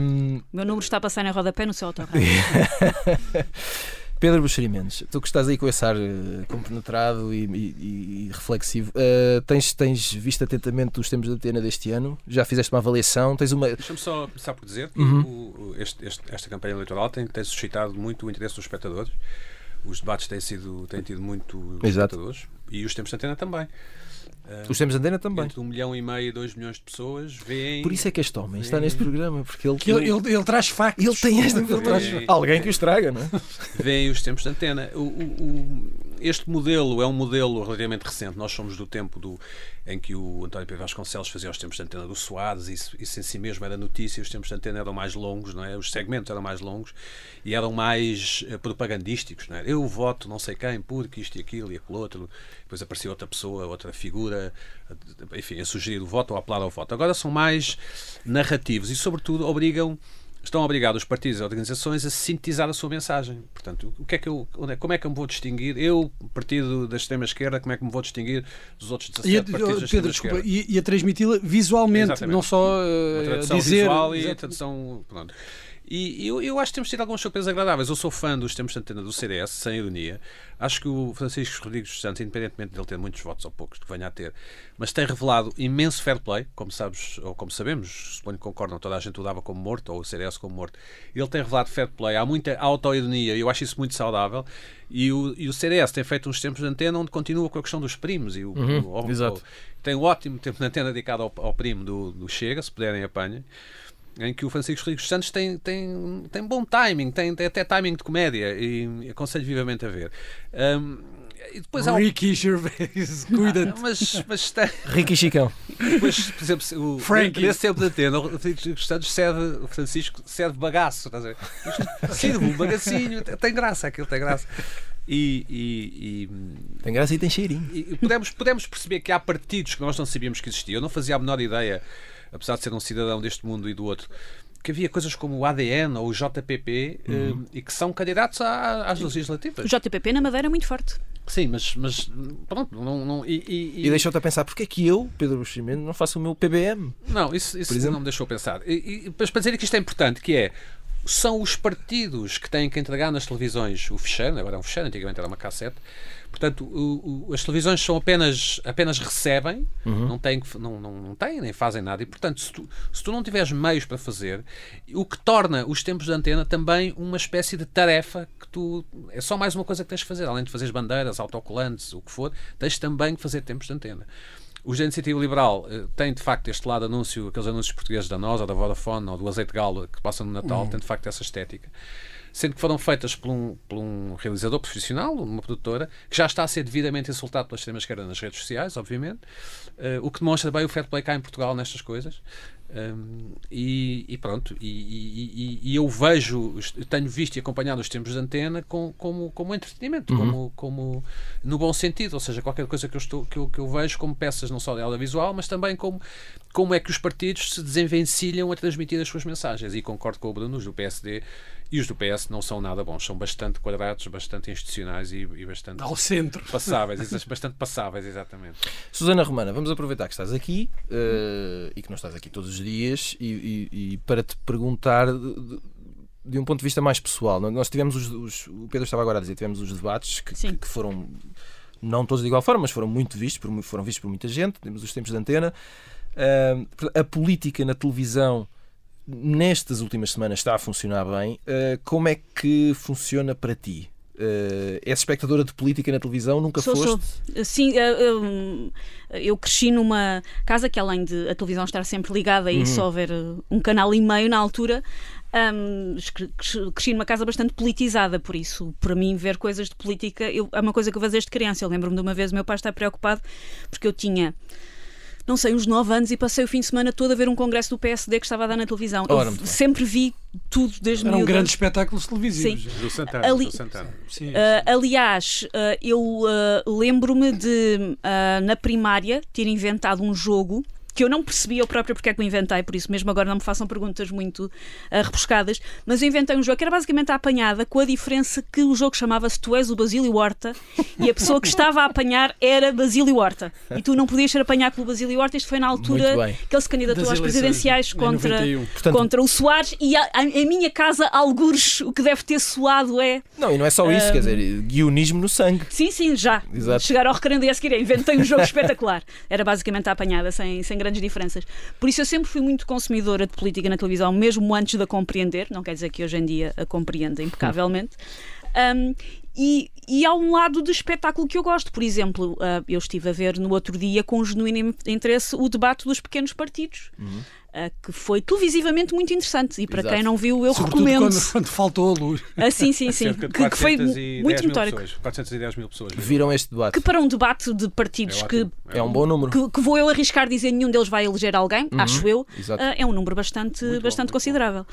Um... O meu número está a passar em rodapé no seu autorrádio. [laughs] Pedro Buxeri Mendes, tu que estás aí com esse ar uh, compenetrado e, e, e reflexivo, uh, tens, tens visto atentamente os tempos de antena deste ano? Já fizeste uma avaliação? Tens uma... Deixa-me só começar por dizer que uhum. o, este, este, esta campanha eleitoral tem, tem, suscitado muito o interesse dos espectadores. Os debates têm, sido, têm tido muito Exato. espectadores e os tempos de antena também. Os tempos de antena também. Entre um milhão e meio e dois milhões de pessoas veem. Por isso é que este homem está neste programa, porque ele, ele, ele, ele, traz factos. Ele tem esta. Ele traz... [laughs] Alguém que os traga, não é? Veem os tempos de antena. O, o, o, este modelo é um modelo relativamente recente. Nós somos do tempo do, em que o António Pedro Vasconcelos fazia os tempos de antena do Soares, isso, isso em si mesmo era notícia, os tempos de antena eram mais longos, não é? os segmentos eram mais longos e eram mais uh, propagandísticos. Não é? Eu voto não sei quem, porque isto e aquilo e aquilo outro, depois aparecia outra pessoa, outra figura, enfim, a sugerir o voto ou a apelar ao voto. Agora são mais narrativos e, sobretudo, obrigam estão obrigados os partidos e organizações a sintetizar a sua mensagem. Portanto, o que é que eu, é, como é que eu me vou distinguir? Eu, partido da extrema-esquerda, como é que me vou distinguir dos outros 17 e partidos da extrema-esquerda? E, e, a transmiti-la visualmente, Exatamente. não só uh, dizer... visual e a tradução... Pronto. E eu, eu acho que temos tido algumas surpresas agradáveis. Eu sou fã dos tempos de antena do CDS, sem ironia. Acho que o Francisco Rodrigues Santos, independentemente dele ter muitos votos ou poucos que venha a ter, mas tem revelado imenso fair play, como sabes, ou como sabemos, suponho que concordam, toda a gente o dava como morto, ou o CDS como morto. Ele tem revelado fair play, há muita autoironia, e eu acho isso muito saudável. E o, e o CDS tem feito uns tempos de antena onde continua com a questão dos primos. E o, uhum, o, o tem um ótimo tempo de antena dedicado ao, ao primo do, do Chega, se puderem apanhem em que o Francisco Rodrigues Santos tem, tem, tem bom timing, tem, tem até timing de comédia e aconselho vivamente a ver. Um, e depois há Ricky Gervais, [laughs] cuida-te. Ah, mas, mas tem... Ricky Chicão. Depois, por exemplo, o, Frankie. nesse tempo de antena, o Francisco Santos serve, o Francisco serve bagaço. Estás a ver? Um bagacinho, tem graça, aquilo tem graça. E, e, e, tem graça e tem cheirinho. E podemos, podemos perceber que há partidos que nós não sabíamos que existiam. Eu não fazia a menor ideia apesar de ser um cidadão deste mundo e do outro, que havia coisas como o ADN ou o JPP uhum. eh, e que são candidatos às legislativas. O JPP na Madeira é muito forte. Sim, mas, mas pronto, não, não e, e, e deixou-te a pensar, porque é que eu, Pedro Buximento, não faço o meu PBM? Não, isso, isso não me deixou pensar. E, e, mas para dizer que isto é importante, que é, são os partidos que têm que entregar nas televisões o ficheiro, agora é um ficheiro, antigamente era uma cassete, Portanto, o, o, as televisões são apenas, apenas recebem, uhum. não, têm, não, não, não têm nem fazem nada. E, portanto, se tu, se tu não tiveres meios para fazer, o que torna os tempos de antena também uma espécie de tarefa que tu. É só mais uma coisa que tens de fazer. Além de fazer bandeiras, autocolantes, o que for, tens também que fazer tempos de antena. Os da Iniciativa Liberal uh, têm de facto este lado anúncio, aqueles anúncios portugueses da NOS, ou da Vodafone, ou do Azeite Galo que passam no Natal, uhum. tem de facto essa estética. Sendo que foram feitas por um, por um realizador profissional, uma produtora, que já está a ser devidamente insultado pela extrema-esquerda nas redes sociais, obviamente, uh, o que demonstra bem o fair play cá em Portugal nestas coisas. Um, e, e, pronto, e, e, e, eu vejo, tenho visto e acompanhado os tempos de antena com, como, como entretenimento, uhum. como, como no bom sentido, ou seja, qualquer coisa que eu, estou, que eu, que eu vejo como peças não só de audiovisual, mas também como, como é que os partidos se desenvencilham a transmitir as suas mensagens. E concordo com o Bruno, do PSD e os do PS não são nada bons, são bastante quadrados, bastante institucionais e, e bastante. Ao centro. Passáveis, [laughs] bastante passáveis, exatamente. Susana Romana, vamos aproveitar que estás aqui uh, e que não estás aqui todos os dias e, e, e para te perguntar. De, de, um ponto de vista mais pessoal, nós tivemos os, os, o Pedro estava agora a dizer, tivemos os debates que, que, que foram não todos de igual forma, mas foram muito vistos, por, foram vistos por muita gente, temos os tempos de antena. A política na televisão nestas últimas semanas está a funcionar bem. Uh, como é que funciona para ti? Uh, és espectadora de política na televisão? Nunca sou, foste? Sou. Sim, eu, eu, cresci numa casa que, além de a televisão estar sempre ligada uhum. e só haver um canal e meio na altura, um, cresci numa casa bastante politizada, por isso, para mim, ver coisas de política eu, é uma coisa que eu vejo desde criança. Eu lembro-me de uma vez o meu pai estar preocupado porque eu tinha não sei, uns 9 anos e passei o fim de semana todo a ver um congresso do PSD que estava a dar na televisão. Ora, eu sempre vi tudo desde Eram miúda. grandes espetáculos televisivos. Sim. Do Santana. Ali... Do Santana. Sim, sim. Uh, aliás, uh, eu uh, lembro-me de, na primária, ter inventado um jogo que eu não percebi eu própria porque é que o inventei, por isso mesmo agora não me façam perguntas muito uh, rebuscadas, mas eu inventei um jogo que era basicamente a apanhada, com a diferença que o jogo chamava-se Tu és o Basílio Horta e a pessoa que estava a apanhar era Basílio Horta. E tu não podias ser apanhado pelo Basílio Horta, isto foi na altura que ele se candidatou às presidenciais contra, Portanto, contra o Soares e a, minha casa, algures, o que deve ter soado é. Não, e não é só isso, uh, quer dizer, guionismo no sangue. Sim, sim, já. Exato. Chegar ao referendo e a seguir, inventei um jogo [laughs] espetacular. Era basicamente a apanhada, sem, sem grandes diferenças. Por isso eu sempre fui muito consumidora de política na televisão, mesmo antes de a compreender, não quer dizer que hoje em dia a compreenda impecavelmente. Um, e, e há um lado de espetáculo que eu gosto. Por exemplo, uh, eu estive a ver no outro dia com genuíno interesse o debate dos pequenos partidos. Uhum. Uh, que foi televisivamente muito interessante. E para Exato. quem não viu eu Sobretudo recomendo quando, [laughs] quando faltou a luz. Ah, sim, sim, sim. Que, que foi muito notório 410 mil pessoas viram este debate? Que para um debate de partidos é que é, é um bom. número. que, que, vou eu arriscar dizer nenhum deles vai eleger alguém uhum. acho eu uh, é um número bastante, muito bastante bom, considerável.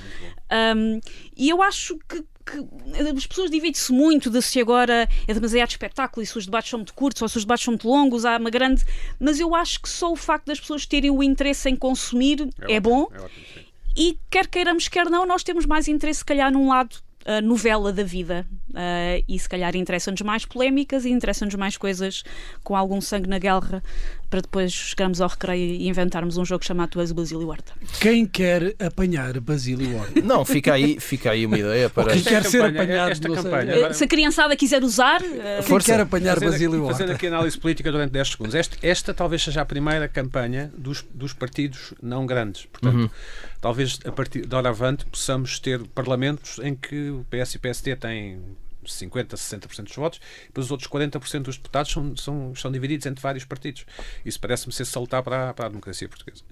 um, e eu acho que que as pessoas dividem-se muito de se agora é demasiado espetáculo e se os debates são muito curtos ou se os debates são muito longos, há uma grande. Mas eu acho que só o facto das pessoas terem o interesse em consumir é, é ótimo, bom. É ótimo, e quer queiramos, quer não, nós temos mais interesse, se calhar, num lado uh, novela da vida. Uh, e se calhar interessam-nos mais polémicas e interessam-nos mais coisas com algum sangue na guerra para depois chegarmos ao recreio e inventarmos um jogo chamado Tu és o Basílio Horta. Quem quer apanhar Basílio Horta? [laughs] Não, fica aí, fica aí uma ideia para. Quem quer ser apanhado esta campanha. Agora... Se a criançada quiser usar. Quem quer apanhar fazendo, Basílio Horta? Fazendo aqui análise política durante 10 segundos. Esta, esta talvez seja a primeira campanha dos, dos partidos não grandes. Portanto, uhum. talvez a partir de hora avante possamos ter parlamentos em que o PS e o PSD têm 50%, 60% dos votos, e depois os outros 40% dos deputados são, são, são divididos entre vários partidos. Isso parece-me ser salutar para, a, para a democracia portuguesa.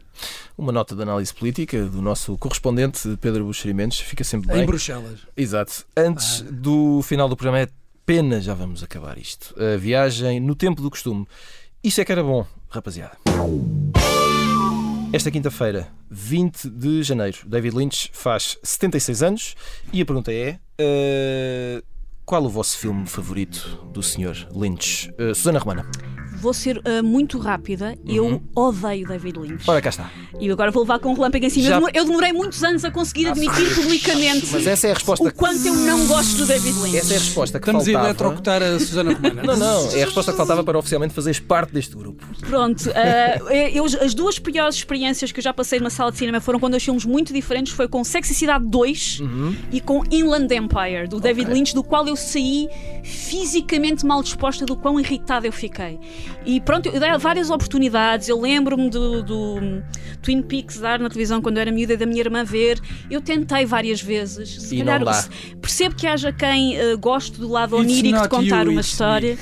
Uma nota de análise política do nosso correspondente Pedro Buxerimentos fica sempre bem. Em Bruxelas. Exato. Antes ah. do final do programa, é pena já vamos acabar isto. A viagem no tempo do costume. Isso é que era bom, rapaziada. Esta quinta-feira, 20 de janeiro, David Lynch faz 76 anos e a pergunta é: uh, qual o vosso filme favorito do Sr. Lynch? Uh, Susana Romana. Vou ser uh, muito rápida. Uhum. Eu odeio David Lynch. Ora, cá está. E agora vou levar com um relâmpago em cima. Já... Eu demorei muitos anos a conseguir admitir publicamente mas essa é a resposta o quanto eu não gosto do David Lynch. Essa é a resposta que Estamos faltava. Estamos a eletrocutar a Susana Romana. [laughs] não, não. É a resposta que faltava para oficialmente fazeres parte deste grupo. Pronto. Uh, eu, as duas piores experiências que eu já passei numa sala de cinema foram com dois filmes muito diferentes. Foi com Sexicidade 2 uhum. e com Inland Empire, do David okay. Lynch, do qual eu saí fisicamente mal disposta do quão irritada eu fiquei. E pronto, eu dei várias oportunidades. Eu lembro-me do, do, Twin Peaks dar na televisão quando eu era miúda e da minha irmã ver. Eu tentei várias vezes. Se E calhar, não dá. percebo que haja quem uh, goste do lado It's onírico de contar you, uma história,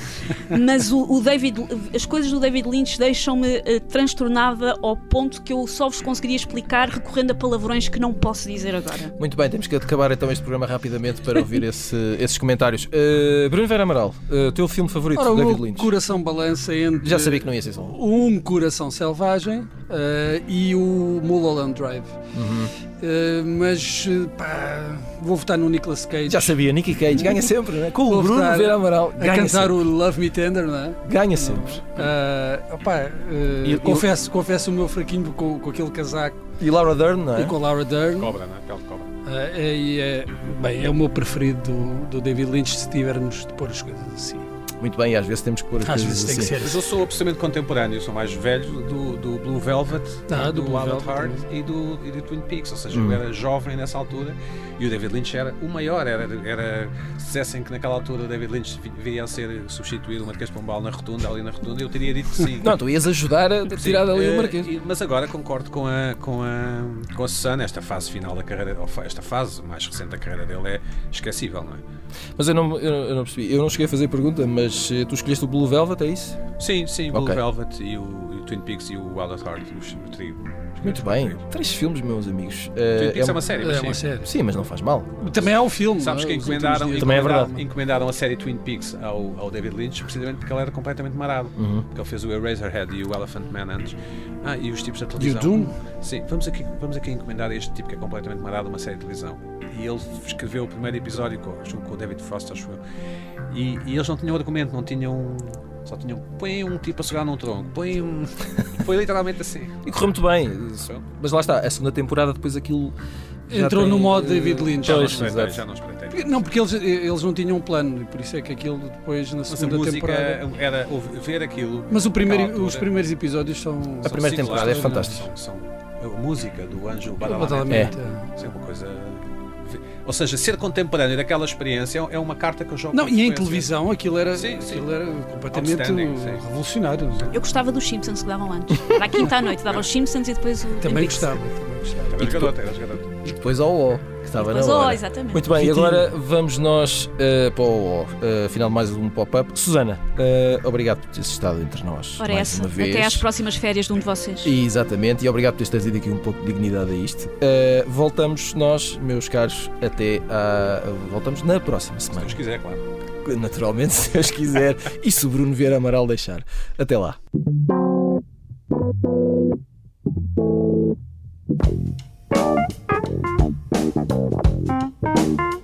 mas o, o David, as coisas do David Lynch deixam-me uh, transtornada ao ponto que eu só vos conseguiria explicar recorrendo a palavrões que não posso dizer agora. Muito bem, temos que acabar então este programa rapidamente para ouvir [laughs] esse- esses comentários. Uh, Bruno Vera Amaral, uh, teu filme favorito, Ora, o David Lynch? coração balança entre Já sabia que não ia ser só um. coração selvagem eh, e o Mulholland Drive. Uhum. Eh, mas eh, pá, vou votar no Nicolas Cage. Já sabia, Nicky Cage ganha sempre, né? com o Bruno Vera Amaral. a Ganha cantar sempre. o Love Me Tender, não é? Ganha sempre. Eh, opá, E- confesso, confesso o meu fraquinho com, com aquele casaco E Laura Dern, não é? e com a Laura Dern. Cobra, não é? Pele de cobra. É, é, bem, é o meu preferido do, do David Lynch se tivermos de pôr as coisas assim. Muito bem, e às vezes temos que pôr as Às coisas vezes tem que assim. ser Mas assim. eu sou absolutamente contemporâneo, sou mais velho do, do Blue Velvet, Ah, do do, Blue Velvet Heart e do, e do Twin Peaks. Ou seja, Hum. eu era jovem nessa altura e o David Lynch era o maior. Era, era, se dissessem que naquela altura o David Lynch vi- viria a ser substituído o Marquês Pombal na rotunda, ali na rotunda, eu teria dito que sim. [laughs] Não, tu ias ajudar a Sim, tirar dali o eh, Marquês. Mas agora concordo com a, com a, com a Susana, esta fase final da carreira, esta fase mais recente da carreira dele é esquecível, não é? Mas eu não, eu, eu não percebi. Eu não cheguei a fazer pergunta, mas eh, tu escolheste o Blue Velvet, é isso? Sim, sim, Blue Ok. Velvet e o, e o Twin Peaks e o Wild at Heart, o trio. Muito bem. Três filmes, meus amigos. Twin Eh, Peaks é, um- uma série, mas É uma sim. série. Sim, mas não faz mal. Também há o filme. Sabes que é? Os encomendaram, dias. Também é encomendaram, verdade. encomendaram a série Twin Peaks ao, ao David Lynch precisamente porque ele era completamente marado. Uhum. Porque ele fez o Eraserhead e o Elephant Man antes. Ah, e os tipos da E o televisão. Doom? Sim, vamos aqui, vamos aqui encomendar a este tipo que é completamente marado uma série de televisão. E ele escreveu o primeiro episódio com, que com o David Frost, acho eu. E, e eles não tinham argumento, não tinham. Só tinham. Põe um tipo a segurar num tronco, põe um. [laughs] Foi literalmente assim. E correu muito bem. Mas lá está, a segunda temporada depois aquilo. já Entrou tem, no modo David Lynch. Já não Pois, já não Não, porque eles, eles não tinham um plano e por isso é que aquilo depois na Mas a segunda temporada. era ouvir- ver aquilo. Mas o primeiro, altura. os primeiros episódios são. A primeira São temporada é fantástica. São, são a música do Anjo Badalamenti. Isso é uma coisa. Ou seja, ser contemporâneo daquela experiência é uma carta que eu jogo. Não, e em televisão aquilo era, Sim, sim. aquilo era completamente revolucionário. é? Eu gostava dos Simpsons que davam antes. Era à quinta à noite, dava os Simpsons e depois o Também gostava, também gostava. Era jogador, era jogador. E depois ao O, que estava na hora. exatamente. Muito bem, e agora vamos nós eh, para o O, eh, final de mais um pop-up. Susana, eh, obrigado por teres estado entre nós Ora, mais essa. uma vez. Até às próximas férias de um de vocês. E, Exatamente, e obrigado por teres trazido aqui um pouco de dignidade a isto. Voltamos nós, meus caros, até à... Voltamos na próxima Se semana. Deus quiser, claro. Naturalmente, [laughs] se Deus quiser. e se o Bruno Vieira Amaral deixar. Até lá. Thank you.